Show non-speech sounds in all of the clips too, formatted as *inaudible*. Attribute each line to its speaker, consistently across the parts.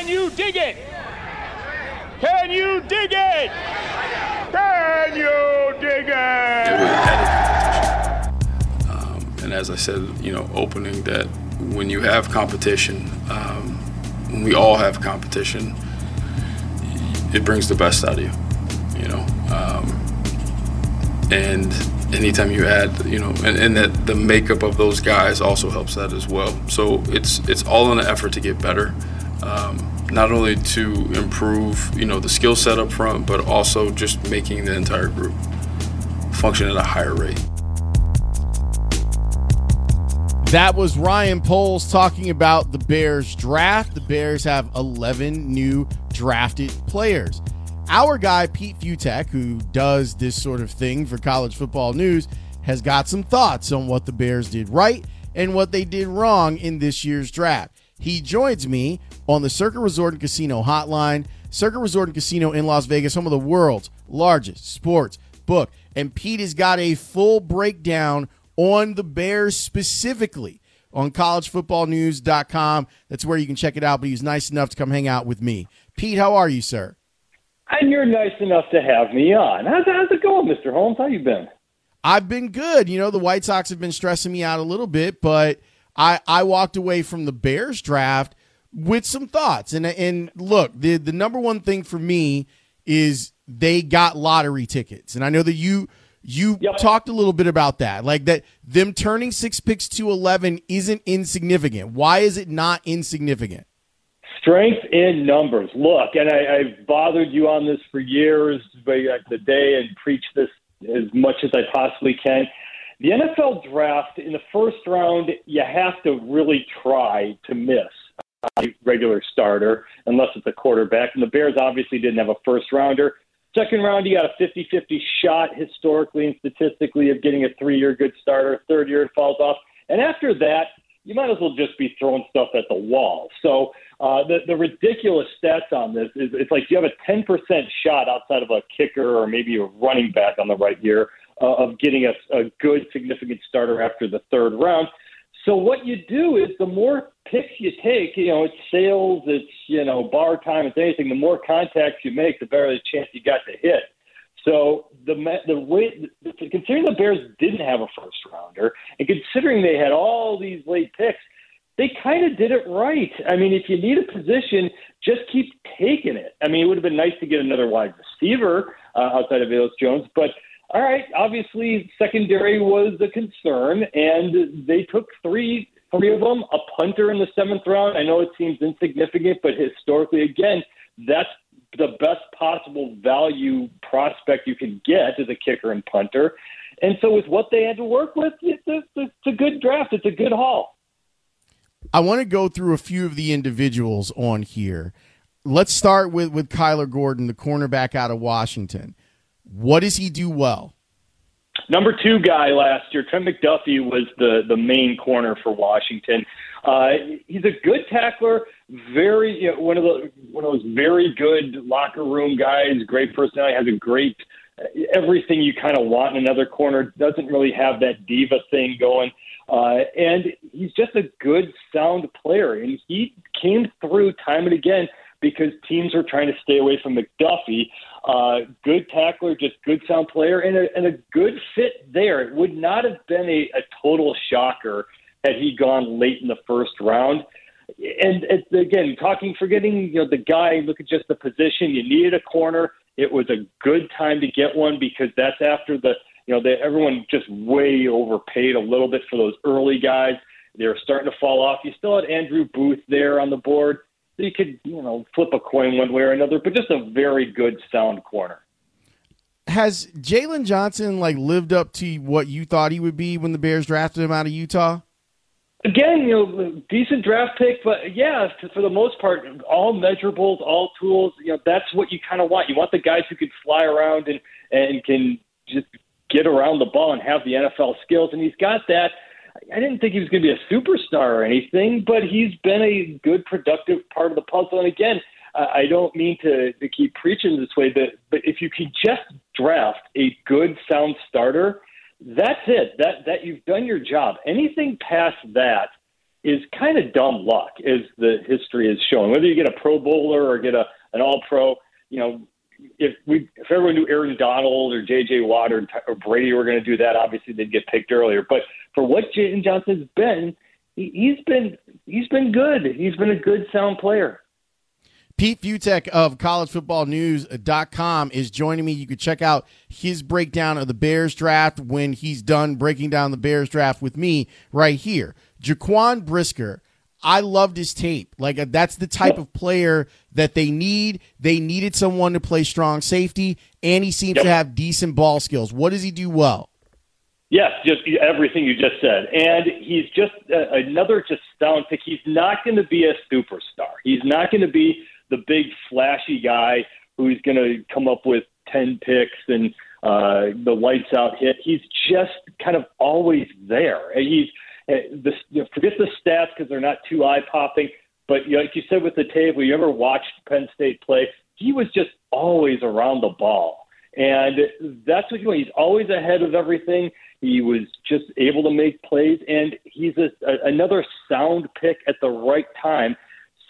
Speaker 1: Can you dig it? Can you dig it? Can you dig it?
Speaker 2: Um, and as I said, you know, opening that when you have competition, um, when we all have competition, it brings the best out of you, you know. Um, and anytime you add, you know, and, and that the makeup of those guys also helps that as well. So it's it's all in an effort to get better, um, not only to improve, you know, the skill set up front, but also just making the entire group function at a higher rate.
Speaker 3: That was Ryan Poles talking about the Bears draft. The Bears have 11 new drafted players. Our guy, Pete Fiutak, who does this sort of thing for college football news, has got some thoughts on what the Bears did right and what they did wrong in this year's draft. He joins me on the Circa Resort and Casino hotline. Circa Resort and Casino in Las Vegas, home of the world's largest sports book. And Pete has got a full breakdown on the Bears specifically on collegefootballnews.com. That's where you can check it out. But he was nice enough to come hang out with me. Pete, how are you, sir?
Speaker 4: And you're nice enough to have me on. How's, how's it going, Mr. Holmes? How you been?
Speaker 3: I've been good. You know, the White Sox have been stressing me out a little bit, but I, I walked away from the Bears draft with some thoughts. And and look, the the number one thing for me is they got lottery tickets. And I know that you you yep. talked a little bit about that, like that them turning six picks to 11 isn't insignificant. Why is it not insignificant?
Speaker 4: Strength in numbers. Look, and I, I've bothered you on this for years, but uh, the day, and preach this as much as I possibly can. The NFL draft in the first round, you have to really try to miss regular starter unless it's a quarterback. And the Bears obviously didn't have a first rounder. Second round, you got a 50 50 shot historically and statistically of getting a three year good starter. Third year, it falls off. And after that, you might as well just be throwing stuff at the wall. So uh, the, the ridiculous stats on this is it's like you have a 10% shot outside of a kicker or maybe a running back on the right year uh, of getting a, a good, significant starter after the third round. So what you do is the more picks you take, you know, it's sales, it's you know bar time, it's anything. The more contacts you make, the better the chance you got to hit. So the the way considering the Bears didn't have a first rounder, and considering they had all these late picks, they kind of did it right. I mean, if you need a position, just keep taking it. I mean, it would have been nice to get another wide receiver uh, outside of Velus Jones, but all right, obviously secondary was a concern, and they took three three of them, a punter in the seventh round. I know it seems insignificant, but historically, again, that's the best possible value prospect you can get as a kicker and punter. And so, with what they had to work with, it's a, it's a good draft. It's a good haul.
Speaker 3: I want to go through a few of the individuals on here. Let's start with with Kyler Gordon, the cornerback out of Washington. What does he do well?
Speaker 4: Number two guy last year, Trent McDuffie was the the main corner for Washington. Uh, he's a good tackler, very you know, one of the one of those very good locker room guys. Great personality, has a great everything you kind of want in another corner. Doesn't really have that diva thing going, uh, and he's just a good, sound player. And he came through time and again because teams were trying to stay away from McDuffie. Uh, good tackler, just good sound player, and a, and a good fit there. It would not have been a, a total shocker had he gone late in the first round. and, and again, talking, forgetting, you know, the guy, look at just the position. You needed a corner. It was a good time to get one because that's after the, you know, the, everyone just way overpaid a little bit for those early guys. They were starting to fall off. You still had Andrew Booth there on the board. You could, you know, flip a coin one way or another, but just a very good sound corner.
Speaker 3: Has Jaylon Johnson like lived up to what you thought he would be when the Bears drafted him out of Utah?
Speaker 4: Again, you know, decent draft pick, but yeah, for the most part, all measurables, all tools. You know, that's what you kind of want. You want the guys who can fly around and and can just get around the ball and have the NFL skills, and he's got that. I didn't think he was going to be a superstar or anything, but he's been a good, productive part of the puzzle. And again, I don't mean to, to keep preaching this way, but but if you can just draft a good, sound starter that's it. That that you've done your job. Anything past that is kind of dumb luck, as the history is showing. Whether you get a Pro Bowler or get a an All Pro, you know, if we if everyone knew Aaron Donald or J.J. Watt or, or Brady were going to do that, obviously they'd get picked earlier. But for what Jaden Johnson's been, he, he's been he's been good. He's been a good sound player.
Speaker 3: Pete Fiutak of collegefootballnews.com is joining me. You can check out his breakdown of the Bears draft when he's done breaking down the Bears draft with me right here. Jaquan Brisker, I loved his tape. Like uh, that's the type of player that they need. They needed someone to play strong safety, and he seems yep. to have decent ball skills. What does he do well?
Speaker 4: Yes, just everything you just said. And he's just uh, another just sound pick. He's not going to be a superstar. He's not going to be the big flashy guy who's going to come up with 10 picks and uh, the lights out hit. He's just kind of always there. And he's the, you know, forget the stats because they're not too eye popping. But you know, like you said with the table, you ever watched Penn State play? He was just always around the ball, and that's what you want. He's always ahead of everything. He was just able to make plays, and he's a, a, another sound pick at the right time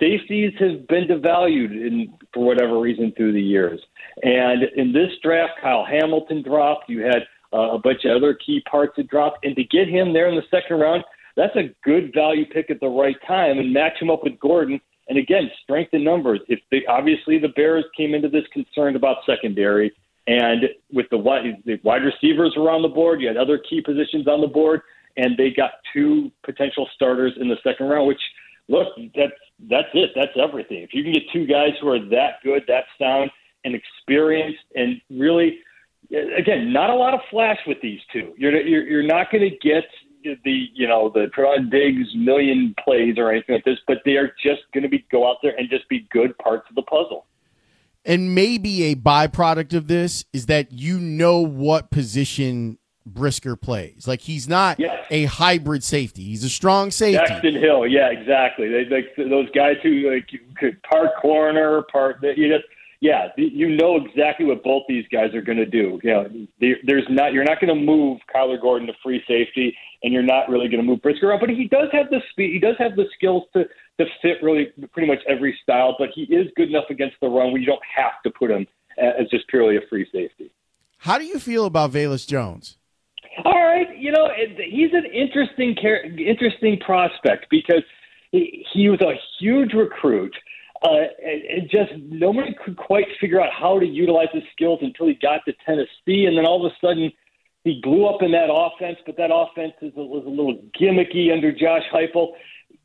Speaker 4: safeties have been devalued in, for whatever reason through the years. And in this draft, Kyle Hamilton dropped. You had uh, a bunch of other key parts that dropped. And to get him there in the second round, that's a good value pick at the right time and match him up with Gordon. And again, strength in numbers. If they, obviously the Bears came into this concerned about secondary, and with the wide, the wide receivers were on the board, you had other key positions on the board, and they got two potential starters in the second round, which – look, that's that's it. That's everything. If you can get two guys who are that good, that sound, and experienced, and really, again, not a lot of flash with these two. You're you're, you're not going to get the you know the Trevon Diggs million plays or anything like this, but they are just going to be go out there and just be good parts of the puzzle.
Speaker 3: And maybe a byproduct of this is that you know what position Brisker plays. Like he's not yes. a hybrid safety. He's a strong safety.
Speaker 4: Jackson Hill, yeah, exactly. They like those guys who like could part corner, part you just yeah, you know exactly what both these guys are going to do. You know, there's not you're not going to move Kyler Gordon to free safety, and you're not really going to move Brisker around. But he does have the speed. He does have the skills to to fit really pretty much every style. But he is good enough against the run where you don't have to put him as just purely a free safety.
Speaker 3: How do you feel about Velus Jones?
Speaker 4: All right, you know he's an interesting, interesting prospect because he, he was a huge recruit. Uh, and just nobody could quite figure out how to utilize his skills until he got to Tennessee, and then all of a sudden he blew up in that offense. But that offense is, was a little gimmicky under Josh Heupel,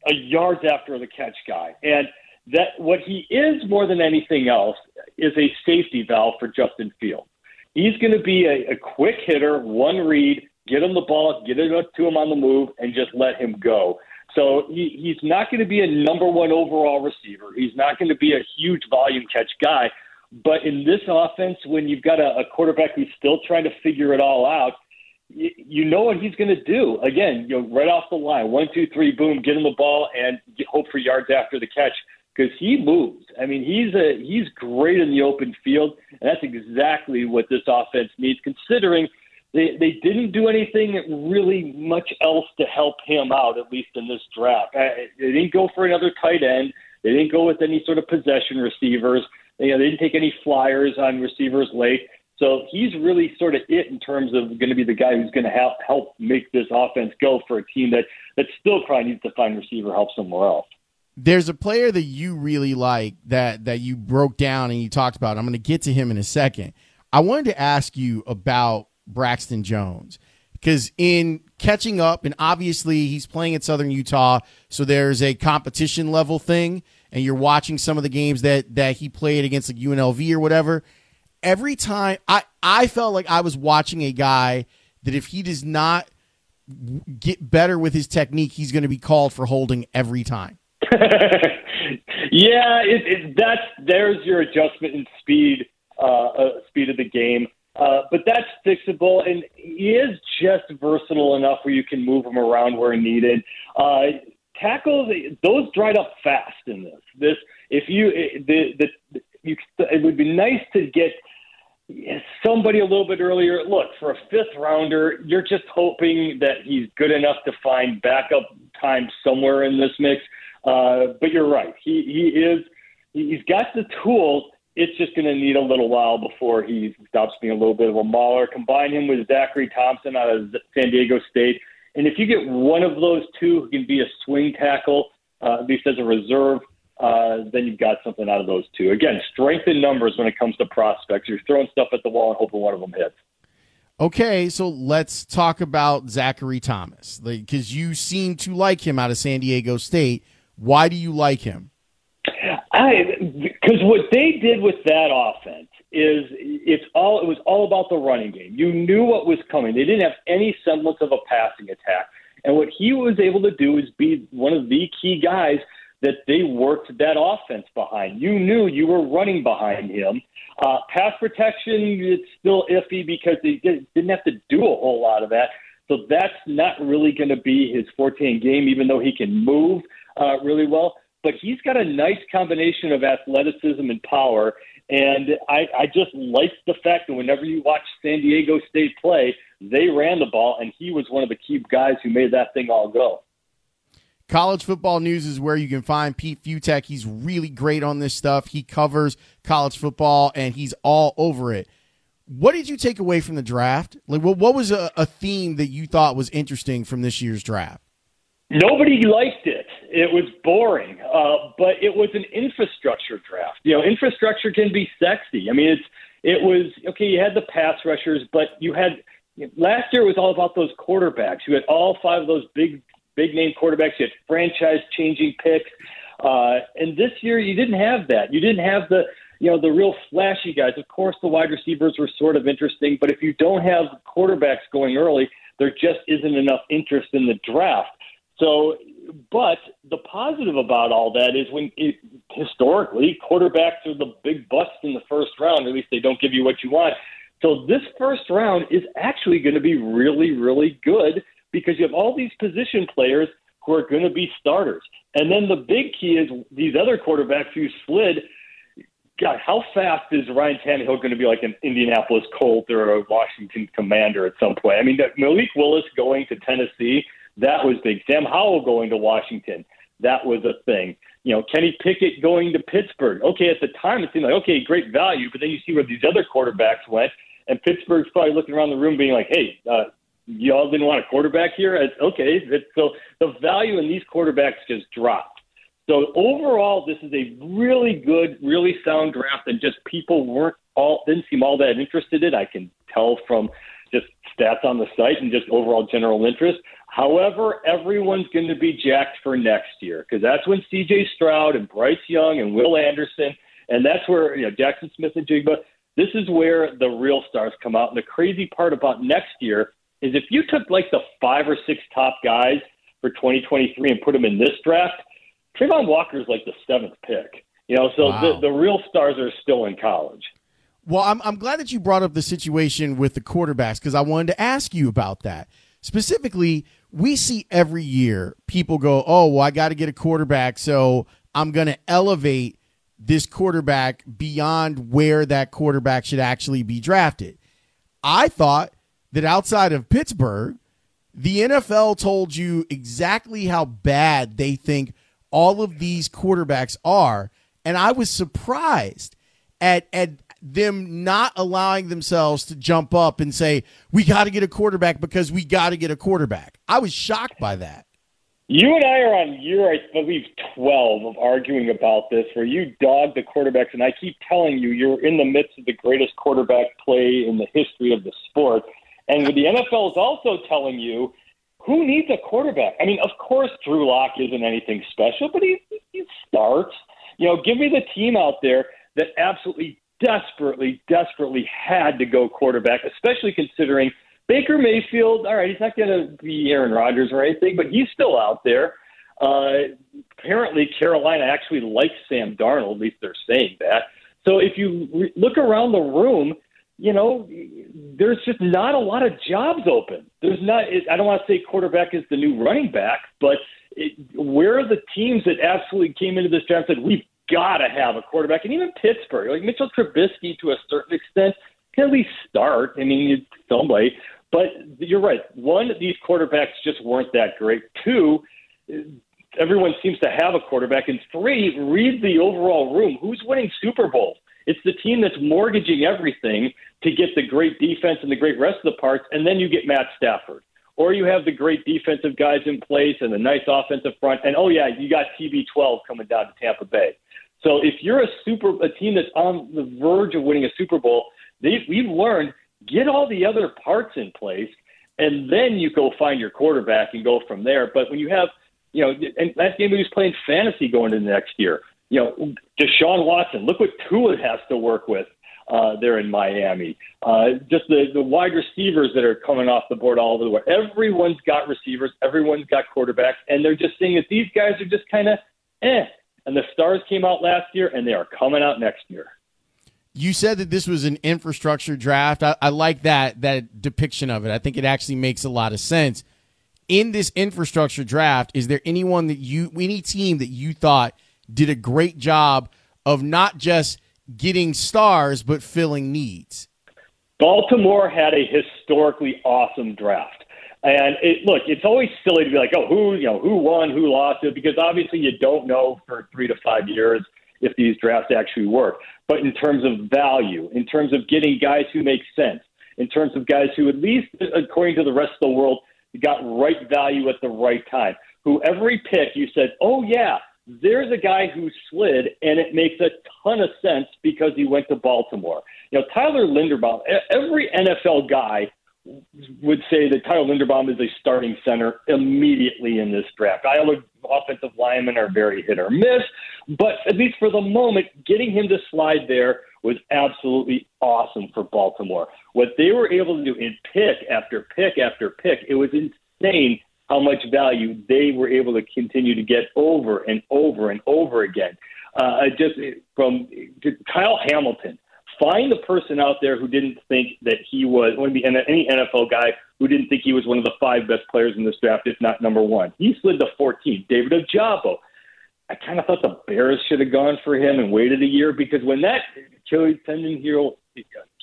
Speaker 4: a yards after the catch guy, and that what he is more than anything else is a safety valve for Justin Fields. He's going to be a, a quick hitter, one read, get him the ball, get it up to him on the move, and just let him go. So he, he's not going to be a number one overall receiver. He's not going to be a huge volume catch guy. But in this offense, when you've got a, a quarterback who's still trying to figure it all out, you, you know what he's going to do. Again, you know, right off the line, one, two, three, boom, get him the ball and hope for yards after the catch because he moves. I mean, he's a he's great in the open field, and that's exactly what this offense needs. Considering they they didn't do anything really much else to help him out, at least in this draft. They didn't go for another tight end. They didn't go with any sort of possession receivers. You know, they didn't take any flyers on receivers late. So he's really sort of it in terms of going to be the guy who's going to help help make this offense go for a team that that still probably needs to find receiver help somewhere else.
Speaker 3: There's a player that you really like that that you broke down and you talked about. I'm going to get to him in a second. I wanted to ask you about Braxton Jones because in catching up, and obviously he's playing at Southern Utah, so there's a competition level thing, and you're watching some of the games that that he played against like UNLV or whatever. Every time I I felt like I was watching a guy that if he does not get better with his technique, he's going to be called for holding every time. *laughs*
Speaker 4: yeah, it, it, that's there's your adjustment in speed, uh, uh, speed of the game. Uh, but that's fixable, and he is just versatile enough where you can move him around where needed. Uh, tackles, those dried up fast in this. This, if you, the, the, you, it would be nice to get somebody a little bit earlier. Look, for a fifth rounder, you're just hoping that he's good enough to find backup time somewhere in this mix. Uh, but you're right. He he is. He's got the tools. It's just going to need a little while before he stops being a little bit of a mauler. Combine him with Zachary Thomas out of San Diego State, and if you get one of those two who can be a swing tackle, uh, at least as a reserve, uh, then you've got something out of those two. Again, strength in numbers when it comes to prospects. You're throwing stuff at the wall and hoping one of them hits.
Speaker 3: Okay, so let's talk about Zachary Thomas because you seem to like him out of San Diego State. Why do you like him?
Speaker 4: Because what they did with that offense is it's all it was all about the running game. You knew what was coming. They didn't have any semblance of a passing attack. And what he was able to do is be one of the key guys that they worked that offense behind. You knew you were running behind him. Uh, pass protection, it's still iffy because they didn't have to do a whole lot of that. So that's not really going to be his forte in game, even though he can move uh, really well. But he's got a nice combination of athleticism and power. And I, I just like the fact that whenever you watch San Diego State play, they ran the ball, and he was one of the key guys who made that thing all go.
Speaker 3: College Football News is where you can find Pete Fiutak. He's really great on this stuff. He covers college football and he's all over it. What did you take away from the draft? Like, what, what was a, a theme that you thought was interesting from this year's draft?
Speaker 4: Nobody liked it. It was boring, uh, but it was an infrastructure draft. You know, infrastructure can be sexy. I mean, it's it was okay. You had the pass rushers, but you had last year was all about those quarterbacks. You had all five of those big big name quarterbacks. You had franchise changing picks. Uh, and this year you didn't have that. You didn't have the you know the real flashy guys. Of course, the wide receivers were sort of interesting, but if you don't have quarterbacks going early, there just isn't enough interest in the draft. So, but the positive about all that is when it, historically quarterbacks are the big busts in the first round. At least they don't give you what you want. So this first round is actually going to be really, really good because you have all these position players who are going to be starters. And then the big key is these other quarterbacks who slid. God, how fast is Ryan Tannehill going to be like an Indianapolis Colt or a Washington Commander at some point? I mean, Malik Willis going to Tennessee, that was big. Sam Howell going to Washington, that was a thing. You know, Kenny Pickett going to Pittsburgh. Okay, at the time it seemed like okay, great value, but then you see where these other quarterbacks went, and Pittsburgh's probably looking around the room being like, hey, uh, y'all didn't want a quarterback here. It's, okay, it's, so the value in these quarterbacks just dropped. So overall, this is a really good, really sound draft, and just people weren't all didn't seem all that interested in. I can tell from stats on the site and just overall general interest. However, everyone's going to be jacked for next year because that's when C.J. Stroud and Bryce Young and Will Anderson, and that's where you know Jaxon Smith-Njigba. This is where the real stars come out. And the crazy part about next year is if you took like the five or six top guys for 2023 and put them in this draft, Travon Walker is like the seventh pick. You know, so wow. the, the real stars are still in college.
Speaker 3: Well, I'm, I'm glad that you brought up the situation with the quarterbacks because I wanted to ask you about that. Specifically, we see every year people go, oh, well, I got to get a quarterback, so I'm going to elevate this quarterback beyond where that quarterback should actually be drafted. I thought that outside of Pittsburgh, the NFL told you exactly how bad they think all of these quarterbacks are. And I was surprised at, at them not allowing themselves to jump up and say, we got to get a quarterback because we got to get a quarterback. I was shocked by that.
Speaker 4: You and I are on year, I believe, 12 of arguing about this, where you dog the quarterbacks, and I keep telling you you're in the midst of the greatest quarterback play in the history of the sport. And the NFL is also telling you who needs a quarterback? I mean, of course, Drew Lock isn't anything special, but he, he starts. You know, give me the team out there that absolutely desperately, desperately had to go quarterback, especially considering Baker Mayfield. All right, he's not going to be Aaron Rodgers or anything, but he's still out there. Uh, apparently, Carolina actually likes Sam Darnold. At least they're saying that. So if you re- look around the room, you know, there's just not a lot of jobs open. There's not. I don't want to say quarterback is the new running back, but it, where are the teams that absolutely came into this draft and said we've got to have a quarterback, and even Pittsburgh, like Mitchell Trubisky to a certain extent, can at least start. I mean, somebody. But you're right. One, these quarterbacks just weren't that great. Two, everyone seems to have a quarterback. And three, read the overall room. Who's winning Super Bowls? It's the team that's mortgaging everything to get the great defense and the great rest of the parts, and then you get Matt Stafford. Or you have the great defensive guys in place and the nice offensive front, and oh yeah, you got TB12 coming down to Tampa Bay. So if you're a super a team that's on the verge of winning a Super Bowl, they, we've learned get all the other parts in place, and then you go find your quarterback and go from there. But when you have, you know, and last game he was playing fantasy going into the next year. You know, Deshaun Watson. Look what Tua has to work with uh, there in Miami. Uh, just the, the wide receivers that are coming off the board all over the world. Everyone's got receivers, everyone's got quarterbacks, and they're just saying that these guys are just kind of eh. And the stars came out last year, and they are coming out next year.
Speaker 3: You said that this was an infrastructure draft. I, I like that that depiction of it. I think it actually makes a lot of sense. In this infrastructure draft, is there anyone that you, any team that you thought did a great job of not just getting stars but filling needs?
Speaker 4: Baltimore had a historically awesome draft. And it, look, it's always silly to be like, oh, who you know, who won, who lost it, because obviously you don't know for three to five years if these drafts actually work. But in terms of value, in terms of getting guys who make sense, in terms of guys who, at least according to the rest of the world, got right value at the right time. Who every pick you said, oh yeah, there's a guy who slid, and it makes a ton of sense because he went to Baltimore. You know, Tyler Linderbaum. Every NFL guy would say that Kyle Linderbaum is a starting center immediately in this draft. I offensive linemen are very hit or miss, but at least for the moment, getting him to slide there was absolutely awesome for Baltimore. What they were able to do in pick after pick after pick, it was insane how much value they were able to continue to get over and over and over again. Uh, just from Kyle Hamilton Find the person out there who didn't think that he was the any NFL guy who didn't think he was one of the five best players in this draft, if not number one. He slid to 14. David Ojabo. I kind of thought the Bears should have gone for him and waited a year because when that Achilles tendon heal,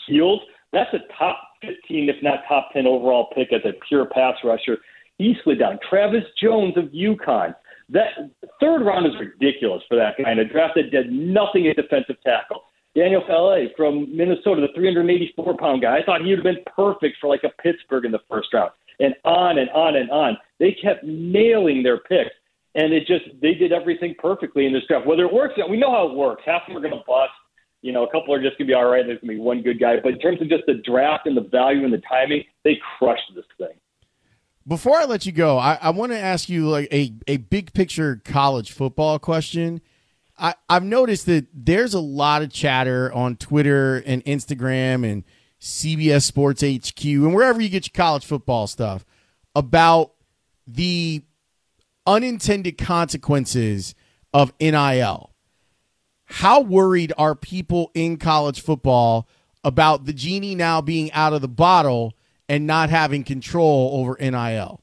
Speaker 4: healed, that's a top 15, if not top 10 overall pick as a pure pass rusher. He slid down. Travis Jones of UConn. That third round is ridiculous for that guy in a draft that did nothing at defensive tackle. Daniel Faalele from Minnesota, the 384 pound guy. I thought he would have been perfect for like a Pittsburgh in the first round. And on and on and on. They kept nailing their picks. And it just, they did everything perfectly in this draft. Whether it works, we know how it works. Half of them are going to bust. You know, a couple are just going to be all right. There's going to be one good guy. But in terms of just the draft and the value and the timing, they crushed this thing.
Speaker 3: Before I let you go, I, I want to ask you like a, a big picture college football question I, I've noticed that there's a lot of chatter on Twitter and Instagram and CBS Sports HQ and wherever you get your college football stuff about the unintended consequences of NIL. How worried are people in college football about the genie now being out of the bottle and not having control over NIL?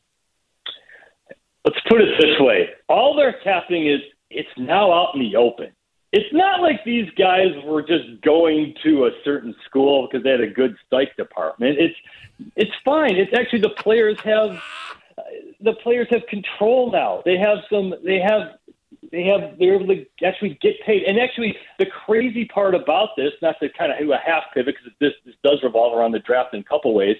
Speaker 4: Let's put it this way. All that's happening is it's now out in the open. It's not like these guys were just going to a certain school because they had a good psych department. It's it's fine. It's actually the players have the players have control now. They have some. They have they have they're able to actually get paid. And actually, the crazy part about this, not to kind of do a half pivot because this this does revolve around the draft in a couple ways,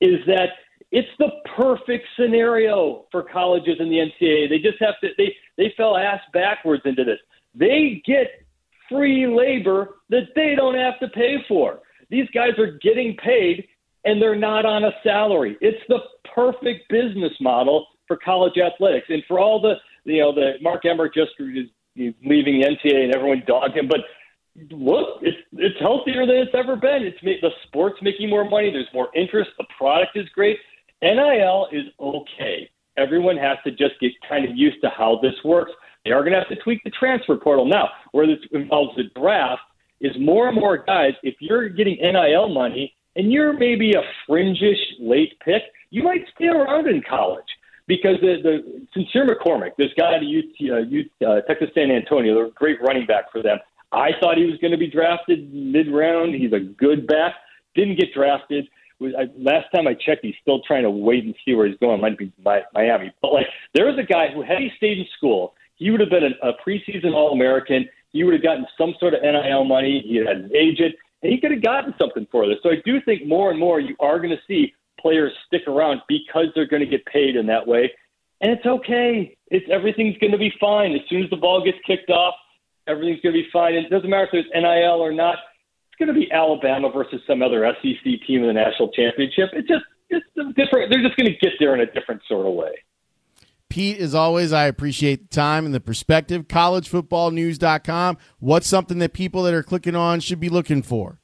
Speaker 4: is that It's the perfect scenario for colleges in the NCAA. They just have to they they fell ass backwards into this. They get free labor that they don't have to pay for. These guys are getting paid and they're not on a salary. It's the perfect business model for college athletics. And for all the you know the Mark Emmert just is leaving the NCAA and everyone dogged him, but look, it's it's healthier than it's ever been. It's the sport's making more money. There's more interest. The product is great. NIL is okay. Everyone has to just get kind of used to how this works. They are going to have to tweak the transfer portal now, where this involves the draft. Is more and more guys. If you're getting NIL money and you're maybe a fringish late pick, you might stay around in college because the, the Sincere McCormick, this guy at UT, uh, UT, uh, Texas San Antonio, they're a great running back for them. I thought he was going to be drafted mid round. He's a good back. Didn't get drafted. I, last time I checked, he's still trying to wait and see where he's going. Might be Miami. But like, there was a guy who, had he stayed in school, he would have been a, a preseason All American. He would have gotten some sort of NIL money. He had an agent, and he could have gotten something for this. So I do think more and more you are going to see players stick around because they're going to get paid in that way. And it's okay. It's everything's going to be fine. As soon as the ball gets kicked off, everything's going to be fine. It doesn't matter if there's NIL or not. It's going to be Alabama versus some other SEC team in the national championship. It's just it's different. They're just going to get there in a different sort of way.
Speaker 3: Pete, as always, I appreciate the time and the perspective. CollegeFootballNews.com. What's something that people that are clicking on should be looking for?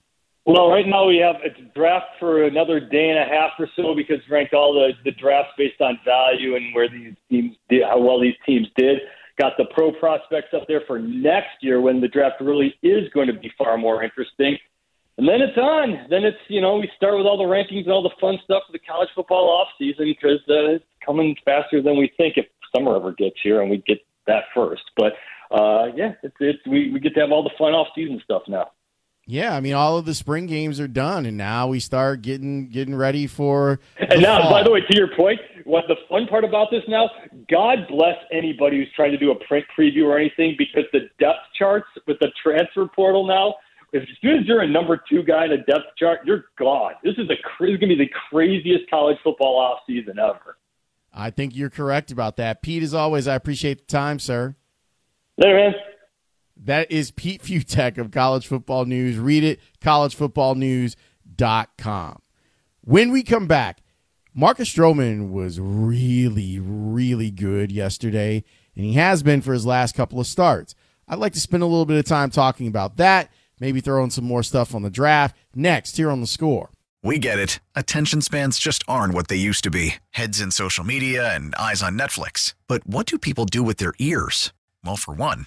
Speaker 4: Well, right now we have a draft for another day and a half or so because ranked all the, the drafts based on value and where these teams did, how well these teams did. Got the pro prospects up there for next year when the draft really is going to be far more interesting. And then it's on. Then it's, you know, we start with all the rankings and all the fun stuff for the college football off season because uh, it's coming faster than we think if summer ever gets here and we get that first. But uh, yeah, it's, it's we, we get to have all the fun off season stuff now.
Speaker 3: Yeah, I mean, all of the spring games are done, and now we start getting getting ready for.
Speaker 4: And now,
Speaker 3: fall.
Speaker 4: by the way, to your point, what the fun part about this now? God bless anybody who's trying to do a print preview or anything, because the depth charts with the transfer portal now. As soon as you're a number two guy in a depth chart, you're gone. This is a this is going to be the craziest college football off season ever.
Speaker 3: I think you're correct about that, Pete. As always, I appreciate the time, sir.
Speaker 4: There, man.
Speaker 3: That is Pete Fiutak of College Football News. Read it, collegefootballnews.com. When we come back, Marcus Stroman was really, really good yesterday, and he has been for his last couple of starts. I'd like to spend a little bit of time talking about that, maybe throw in some more stuff on the draft next here on the score.
Speaker 5: We get it. Attention spans just aren't what they used to be heads in social media and eyes on Netflix. But what do people do with their ears? Well, for one,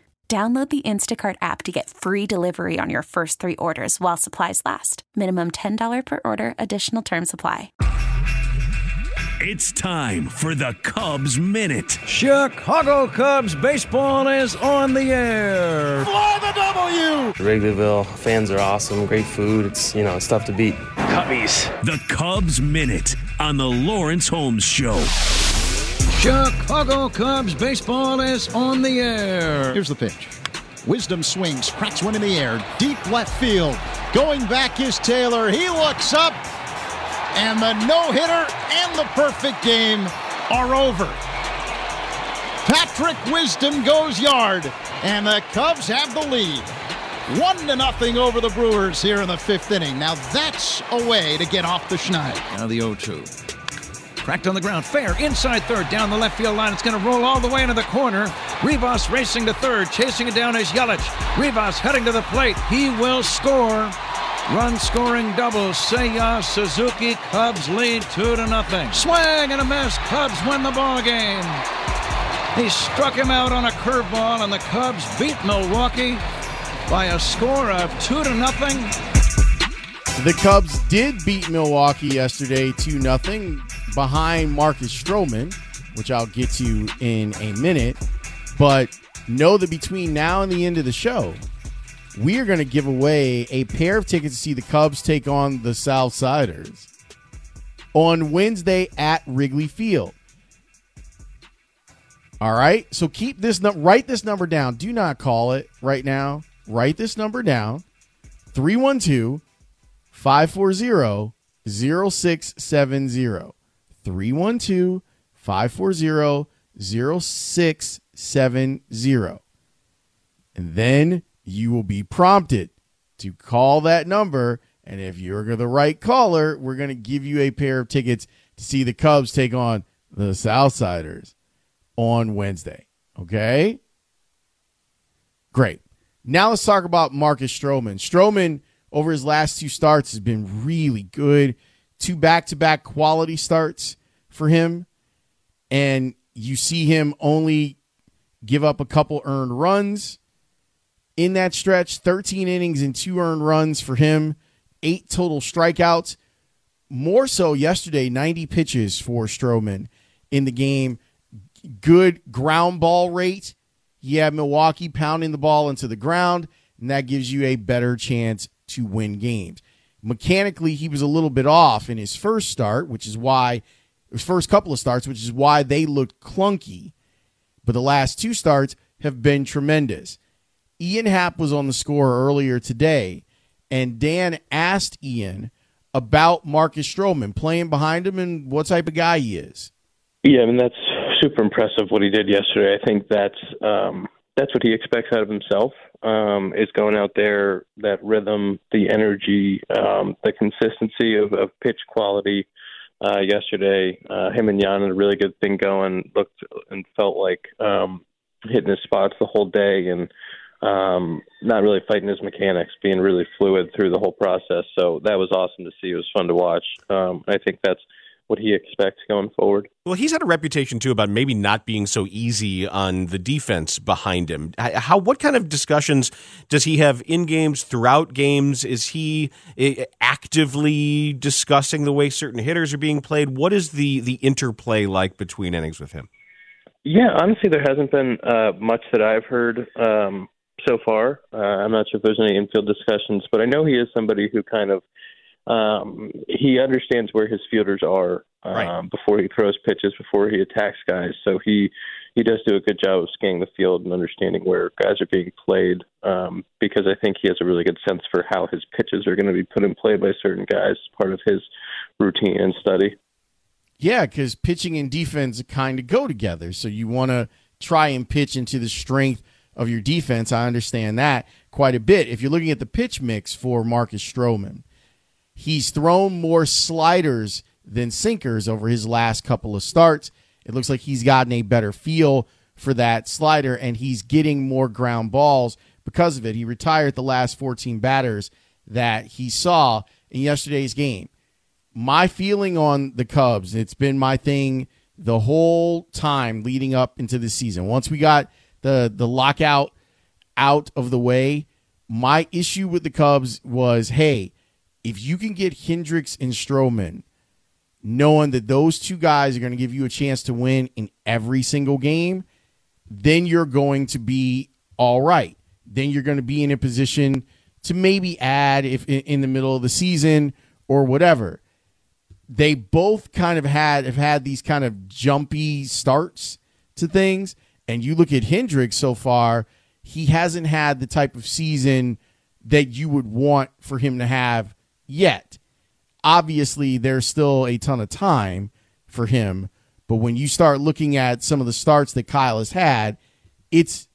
Speaker 6: Download the Instacart app to get free delivery on your first three orders while supplies last. Minimum $10 per order, additional term supply.
Speaker 7: It's time for the Cubs Minute.
Speaker 8: Chicago Cubs baseball is on the air.
Speaker 9: Fly the W!
Speaker 10: Wrigleyville fans are awesome. Great food. It's, you know, it's tough to beat.
Speaker 9: Cubbies.
Speaker 7: The Cubs Minute on the Lawrence Holmes Show.
Speaker 8: Chicago Cubs baseball is on the air.
Speaker 11: Here's the pitch. Wisdom swings, cracks one in the air, deep left field. Going back is Taylor. He looks up, and the no hitter and the perfect game are over. Patrick Wisdom goes yard, and the Cubs have the lead. One to nothing over the Brewers here in the fifth inning. Now that's a way to get off the schneid.
Speaker 8: Now the 0 2. Cracked on the ground. Fair inside third. Down the left field line. It's going to roll all the way into the corner. Rivas racing to third. Chasing it down is Yelich. Rivas heading to the plate. He will score. Run scoring double. Seiya Suzuki. Cubs lead two to nothing. Swing and a miss. Cubs win the ball game. He struck him out on a curveball, and the Cubs beat Milwaukee by a score of two to nothing.
Speaker 3: The Cubs did beat Milwaukee yesterday 2 0 behind Marcus Stroman, which I'll get to in a minute. But know that between now and the end of the show, we are going to give away a pair of tickets to see the Cubs take on the Southsiders on Wednesday at Wrigley Field. All right. So keep this num- write this number down. Do not call it right now. Write this number down. 312 540 0670. 312 540 0670. And then you will be prompted to call that number. And if you're the right caller, we're going to give you a pair of tickets to see the Cubs take on the Southsiders on Wednesday. Okay? Great. Now let's talk about Marcus Stroman. Stroman, over his last two starts, has been really good. Two back to back quality starts for him. And you see him only give up a couple earned runs in that stretch 13 innings and two earned runs for him, eight total strikeouts. More so yesterday, 90 pitches for Stroman in the game. Good ground ball rate. You have Milwaukee pounding the ball into the ground, and that gives you a better chance to win games. Mechanically, he was a little bit off in his first start, which is why his first couple of starts, which is why they looked clunky. But the last two starts have been tremendous. Ian Happ was on the score earlier today, and Dan asked Ian about Marcus Stroman playing behind him and what type of guy he is.
Speaker 10: Yeah, I mean that's super impressive what he did yesterday. I think that's um, that's what he expects out of himself. Um, is going out there, that rhythm, the energy, um, the consistency of, of pitch quality. Uh, yesterday, uh, him and Yan had a really good thing going. Looked and felt like um, hitting his spots the whole day, and um, not really fighting his mechanics, being really fluid through the whole process. So that was awesome to see. It was fun to watch. Um, I think that's what he expects going forward.
Speaker 12: Well, he's had a reputation too about maybe not being so easy on the defense behind him. How what kind of discussions does he have in games throughout games? Is he eh, actively discussing the way certain hitters are being played? What is the the interplay like between innings with him?
Speaker 10: Yeah, honestly, there hasn't been uh, much that I've heard um, so far. Uh, I'm not sure if there's any infield discussions, but I know he is somebody who kind of um, he understands where his fielders are um, right. before he throws pitches, before he attacks guys. So he he does do a good job of scanning the field and understanding where guys are being played. Um, because I think he has a really good sense for how his pitches are going to be put in play by certain guys, part of his routine and study.
Speaker 3: Yeah, because pitching and defense kind of go together. So you want to try and pitch into the strength of your defense. I understand that quite a bit. If you're looking at the pitch mix for Marcus Stroman, he's thrown more sliders than sinkers over his last couple of starts. It looks like he's gotten a better feel for that slider and he's getting more ground balls because of it. He retired the last 14 batters that he saw in yesterday's game my feeling on the Cubs, it's been my thing the whole time leading up into the season. Once we got the the lockout out of the way, my issue with the Cubs was, hey, if you can get Hendricks and Stroman, knowing that those two guys are going to give you a chance to win in every single game, then you're going to be all right. Then you're going to be in a position to maybe add if in the middle of the season or whatever they both kind of had have had these kind of jumpy starts to things. And you look at Hendricks so far, he hasn't had the type of season that you would want for him to have yet. Obviously, there's still a ton of time for him, but when you start looking at some of the starts that Kyle has had, it's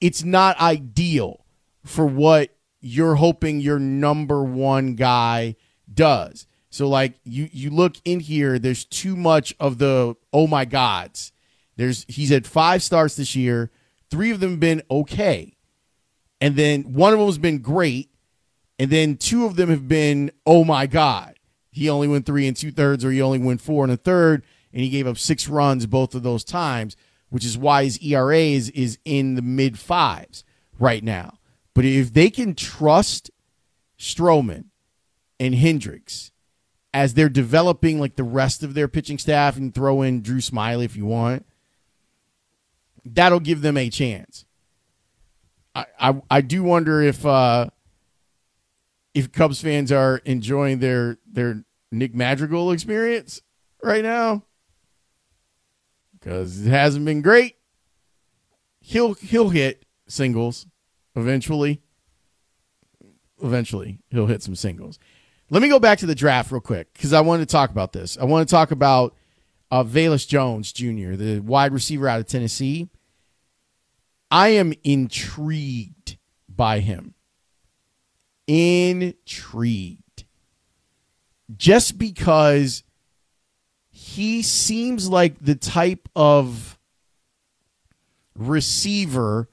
Speaker 3: it's not ideal for what you're hoping your number one guy does So like you you look in here, there's too much of the oh my gods. There's he's had five starts this year. Three of them have been okay. And then one of them has been great. And then two of them have been, oh my God. He only went three and two thirds, or he only went four and a third, and he gave up six runs both of those times, which is why his ERA is, is in the mid fives right now. But if they can trust Stroman and Hendricks as they're developing like the rest of their pitching staff and throw in Drew Smyly if you want, that'll give them a chance. I, I, I do wonder if uh, if Cubs fans are enjoying their their Nick Madrigal experience right now because it hasn't been great. He'll he'll hit singles eventually. Eventually, he'll hit some singles. Let me go back to the draft real quick because I wanted to talk about this. I want to talk about uh, Velus Jones Jr., the wide receiver out of Tennessee. I am intrigued by him. Intrigued. Just because he seems like the type of receiver.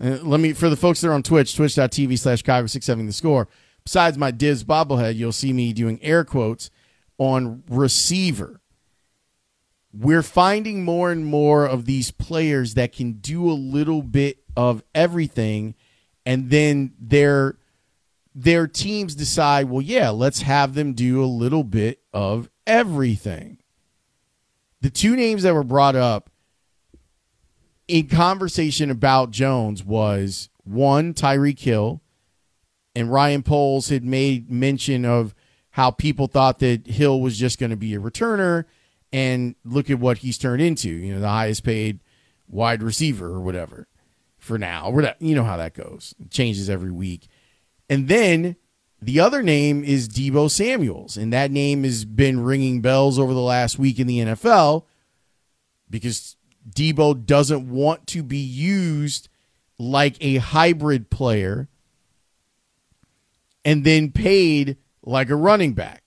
Speaker 3: Uh, let me, for the folks that are on Twitch, twitch.tv slash Chicago670 the score. Besides my Diz bobblehead, you'll see me doing air quotes on receiver we're finding more and more of these players that can do a little bit of everything and then their their teams decide well yeah let's have them do a little bit of everything the two names that were brought up in conversation about jones was one tyreek hill and ryan poles had made mention of how people thought that hill was just going to be a returner and look at what he's turned into. You know, the highest paid wide receiver or whatever for now. You know how that goes. It changes every week. And then the other name is Deebo Samuels, and that name has been ringing bells over the last week in the NFL because Deebo doesn't want to be used like a hybrid player and then paid like a running back.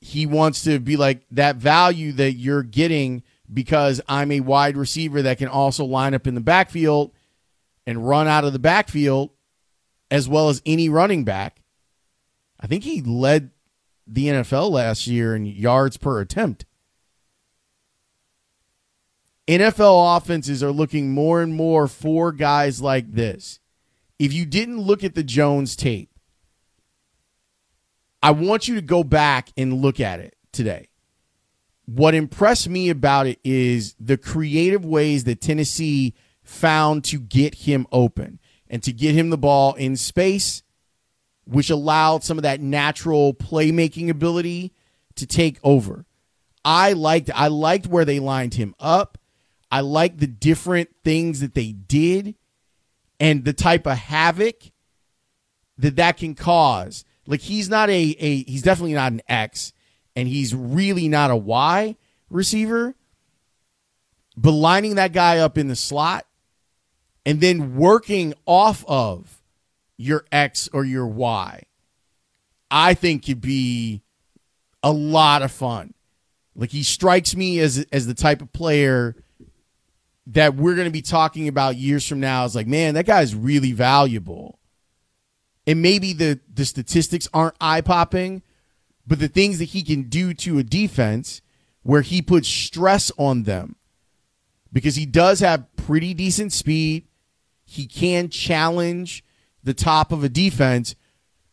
Speaker 3: He wants to be like that value that you're getting because I'm a wide receiver that can also line up in the backfield and run out of the backfield as well as any running back. I think he led the NFL last year in yards per attempt. NFL offenses are looking more and more for guys like this. If you didn't look at the Jones tape, I want you to go back and look at it today. What impressed me about it is the creative ways that Tennessee found to get him open and to get him the ball in space, which allowed some of that natural playmaking ability to take over. I liked I liked where they lined him up. I liked the different things that they did and the type of havoc that that can cause like he's not a, a he's definitely not an X, and he's really not a Y receiver. But lining that guy up in the slot and then working off of your X or your Y, I think could be a lot of fun. Like he strikes me as as the type of player that we're going to be talking about years from now. Is like, man, that guy's really valuable and maybe the the statistics aren't eye popping, but the things that he can do to a defense where he puts stress on them because he does have pretty decent speed. He can challenge the top of a defense,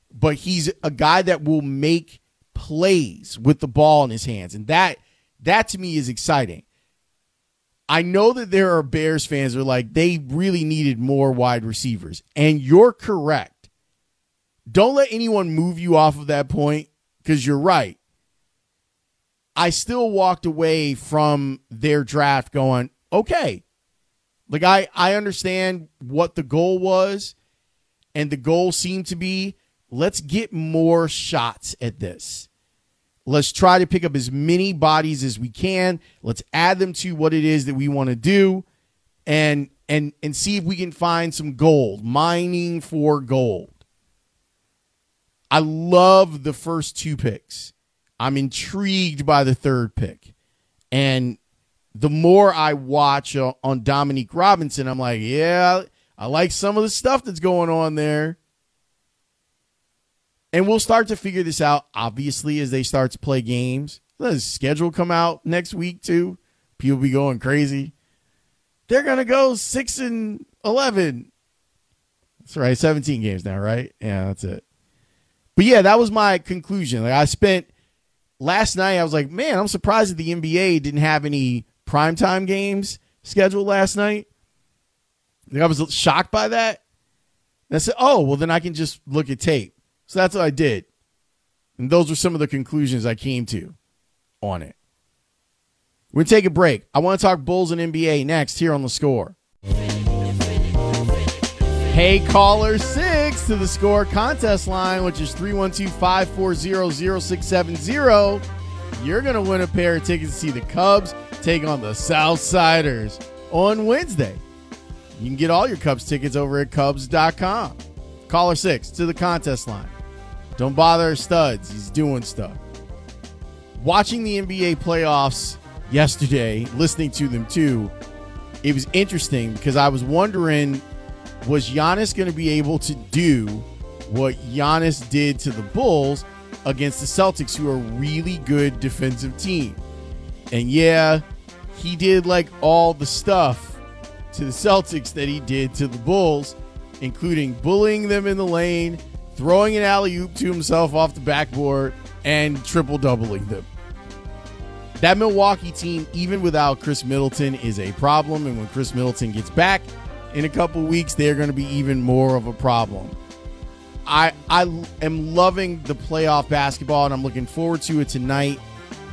Speaker 3: but he's a guy that will make plays with the ball in his hands. And that that to me is exciting. I know that there are Bears fans who are like they really needed more wide receivers. And you're correct. Don't let anyone move you off of that point because you're right. I still walked away from their draft going, okay. Like I I understand what the goal was and the goal seemed to be let's get more shots at this. Let's try to pick up as many bodies as we can. Let's add them to what it is that we want to do and and and see if we can find some gold, mining for gold. I love the first two picks. I'm intrigued by the third pick. And the more I watch uh, on Dominique Robinson, I'm like, yeah, I like some of the stuff that's going on there. And we'll start to figure this out, obviously, as they start to play games. The schedule come out next week, too. People be going crazy. They're going to go 6 and 11. That's right. 17 games now, right? Yeah, that's it. But yeah, that was my conclusion. Like I spent last night, I was like, man, I'm surprised that the NBA didn't have any primetime games scheduled last night. I was shocked by that. And I said, oh, well, then I can just look at tape. So that's what I did. And those were some of the conclusions I came to on it. We're going to take a break. I want to talk Bulls and NBA next here on the score. Hey, caller six to the score contest line, which is 312 540 0670. You're going to win a pair of tickets to see the Cubs take on the Southsiders on Wednesday. You can get all your Cubs tickets over at Cubs.com. Caller six to the contest line. Don't bother studs. He's doing stuff. Watching the NBA playoffs yesterday, listening to them too, it was interesting because I was wondering was Giannis going to be able to do what Giannis did to the Bulls against the Celtics, who are a really good defensive team? And yeah, he did like all the stuff to the Celtics that he did to the Bulls, including bullying them in the lane, throwing an alley oop to himself off the backboard, and triple doubling them. That Milwaukee team, even without Khris Middleton, is a problem. And when Khris Middleton gets back, in a couple weeks, they're going to be even more of a problem. I I am loving the playoff basketball, and I'm looking forward to it tonight.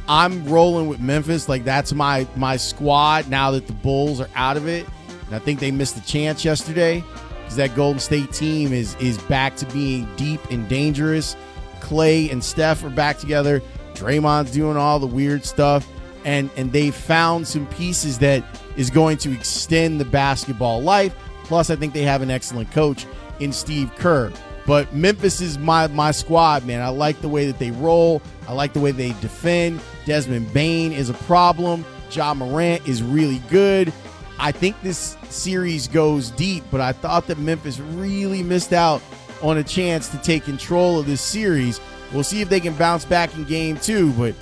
Speaker 3: I'm rolling with Memphis, like that's my my squad now that the Bulls are out of it. And I think they missed the chance yesterday because that Golden State team is is back to being deep and dangerous. Clay and Steph are back together. Draymond's doing all the weird stuff and and they found some pieces that is going to extend the basketball life. Plus, I think they have an excellent coach in Steve Kerr. But Memphis is my my squad, man. I like the way that they roll. I like the way they defend. Desmond Bane is a problem. Ja Morant is really good. I think this series goes deep, but I thought that Memphis really missed out on a chance to take control of this series. We'll see if they can bounce back in game two, but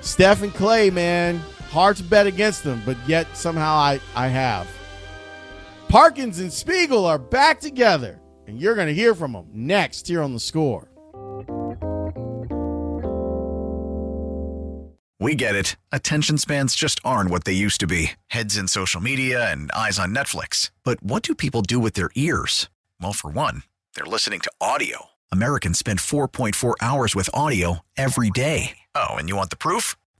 Speaker 3: Steph and Clay, man, hard to bet against them, but yet somehow I, I have. Parkins and Spiegel are back together, and you're going to hear from them next here on the score.
Speaker 5: We get it. Attention spans just aren't what they used to be heads in social media and eyes on Netflix. But what do people do with their ears? Well, for one, they're listening to audio. Americans spend 4.4 hours with audio every day. Oh, and you want the proof?